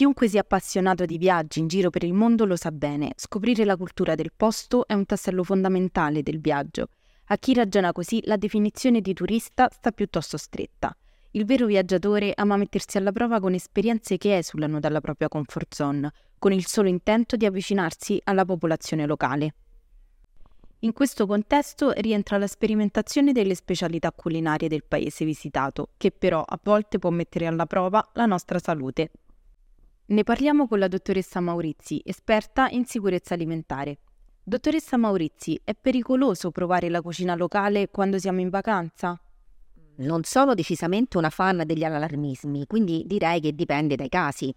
Chiunque sia appassionato di viaggi in giro per il mondo lo sa bene, scoprire la cultura del posto è un tassello fondamentale del viaggio. A chi ragiona così la definizione di turista sta piuttosto stretta. Il vero viaggiatore ama mettersi alla prova con esperienze che esulano dalla propria comfort zone, con il solo intento di avvicinarsi alla popolazione locale. In questo contesto rientra la sperimentazione delle specialità culinarie del paese visitato, che però a volte può mettere alla prova la nostra salute. Ne parliamo con la dottoressa Maurizi, esperta in sicurezza alimentare. Dottoressa Maurizi, è pericoloso provare la cucina locale quando siamo in vacanza? Non sono decisamente una fan degli allarmismi, quindi direi che dipende dai casi.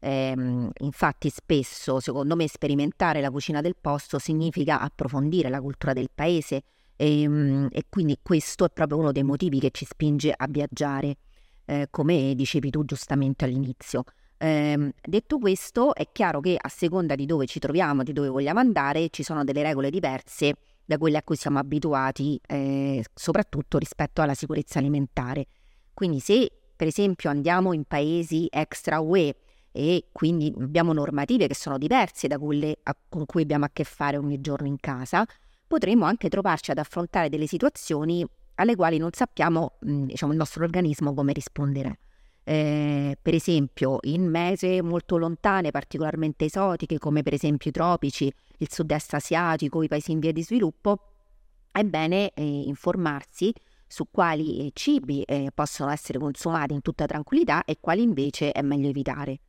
Eh, infatti spesso, secondo me, sperimentare la cucina del posto significa approfondire la cultura del paese e, ehm, e quindi questo è proprio uno dei motivi che ci spinge a viaggiare, eh, come dicevi tu giustamente all'inizio. Eh, detto questo, è chiaro che a seconda di dove ci troviamo, di dove vogliamo andare, ci sono delle regole diverse da quelle a cui siamo abituati, eh, soprattutto rispetto alla sicurezza alimentare. Quindi se per esempio andiamo in paesi extra UE e quindi abbiamo normative che sono diverse da quelle a, con cui abbiamo a che fare ogni giorno in casa, potremo anche trovarci ad affrontare delle situazioni alle quali non sappiamo, mh, diciamo, il nostro organismo come rispondere eh, per esempio in mese molto lontane, particolarmente esotiche, come per esempio i tropici, il sud-est asiatico, i paesi in via di sviluppo, è bene eh, informarsi su quali eh, cibi eh, possono essere consumati in tutta tranquillità e quali invece è meglio evitare.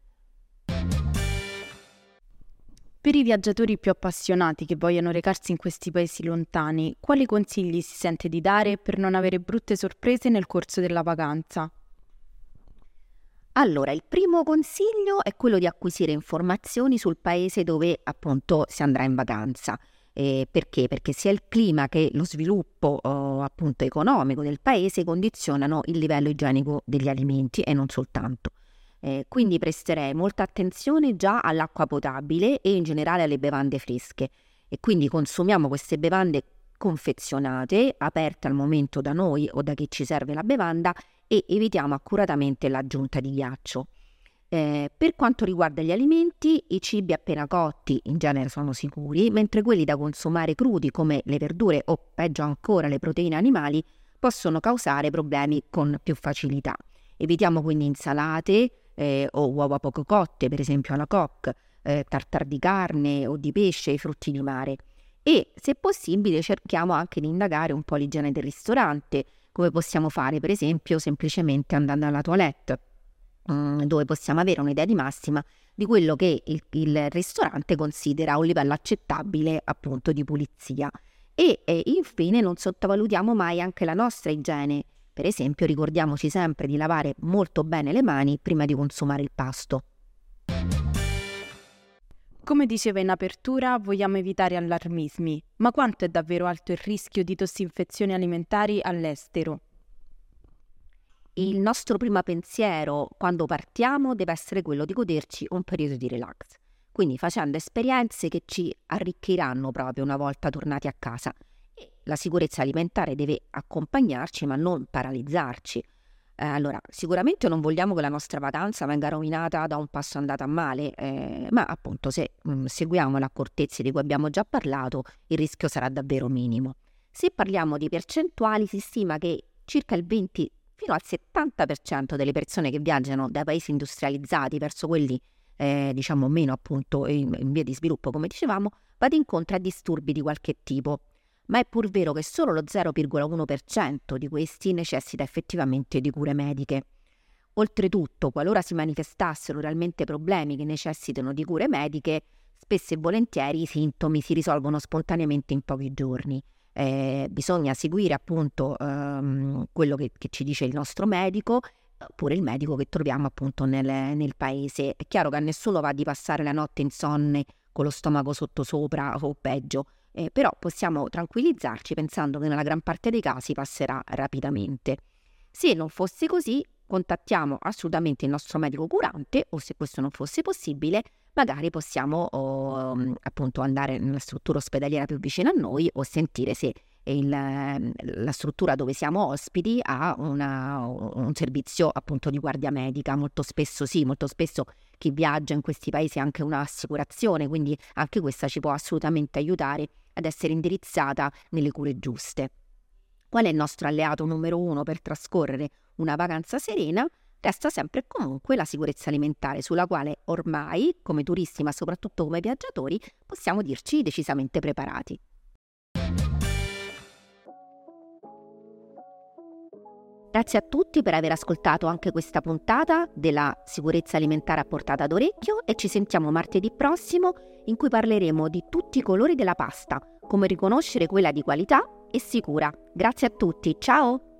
Per i viaggiatori più appassionati che vogliono recarsi in questi paesi lontani, quali consigli si sente di dare per non avere brutte sorprese nel corso della vacanza? Allora, il primo consiglio è quello di acquisire informazioni sul paese dove appunto si andrà in vacanza. Eh, perché? Perché sia il clima che lo sviluppo oh, appunto economico del paese condizionano il livello igienico degli alimenti e non soltanto. Eh, quindi presterei molta attenzione già all'acqua potabile e in generale alle bevande fresche e quindi consumiamo queste bevande confezionate, aperte al momento da noi o da chi ci serve la bevanda e evitiamo accuratamente l'aggiunta di ghiaccio. Eh, per quanto riguarda gli alimenti, i cibi appena cotti in genere sono sicuri, mentre quelli da consumare crudi come le verdure o peggio ancora le proteine animali possono causare problemi con più facilità. Evitiamo quindi insalate eh, o uova poco cotte, per esempio alla coque, eh, tartar di carne o di pesce e frutti di mare. E se possibile cerchiamo anche di indagare un po' l'igiene del ristorante, come possiamo fare per esempio semplicemente andando alla toilette, mm, dove possiamo avere un'idea di massima di quello che il, il ristorante considera un livello accettabile appunto di pulizia. E, e infine non sottovalutiamo mai anche la nostra igiene. Per esempio ricordiamoci sempre di lavare molto bene le mani prima di consumare il pasto. Come diceva in apertura, vogliamo evitare allarmismi, ma quanto è davvero alto il rischio di tossinfezioni alimentari all'estero? Il nostro primo pensiero quando partiamo deve essere quello di goderci un periodo di relax, quindi facendo esperienze che ci arricchiranno proprio una volta tornati a casa. La sicurezza alimentare deve accompagnarci ma non paralizzarci. Eh, allora, sicuramente non vogliamo che la nostra vacanza venga rovinata da un passo andato a male, eh, ma appunto se mh, mm, seguiamo le accortezze di cui abbiamo già parlato, il rischio sarà davvero minimo. Se parliamo di percentuali, si stima che circa il 20 fino al 70% delle persone che viaggiano dai paesi industrializzati verso quelli eh, diciamo meno appunto in, in via di sviluppo, come dicevamo, vada incontro a disturbi di qualche tipo ma è pur vero che solo lo 0,1% di questi necessita effettivamente di cure mediche. Oltretutto, qualora si manifestassero realmente problemi che necessitano di cure mediche, spesso e volentieri i sintomi si risolvono spontaneamente in pochi giorni. Eh, bisogna seguire appunto ehm, quello che, che, ci dice il nostro medico oppure il medico che troviamo appunto nel, nel paese. È chiaro che a nessuno va di passare la notte insonne con lo stomaco sottosopra o peggio, eh, però possiamo tranquillizzarci pensando che nella gran parte dei casi passerà rapidamente. Se non fosse così, contattiamo assolutamente il nostro medico curante o se questo non fosse possibile, magari possiamo oh, appunto andare nella struttura ospedaliera più vicina a noi o sentire se il, la struttura dove siamo ospiti ha una, un servizio appunto di guardia medica. Molto spesso sì, molto spesso chi viaggia in questi paesi ha anche un'assicurazione, quindi anche questa ci può assolutamente aiutare ad essere indirizzata nelle cure giuste. Qual è il nostro alleato numero uno per trascorrere una vacanza serena? Resta sempre e comunque la sicurezza alimentare, sulla quale ormai, come turisti ma soprattutto come viaggiatori, possiamo dirci decisamente preparati. Grazie a tutti per aver ascoltato anche questa puntata della sicurezza alimentare a portata d'orecchio e ci sentiamo martedì prossimo in cui parleremo di tutti i colori della pasta, come riconoscere quella di qualità e sicura. Grazie a tutti, ciao!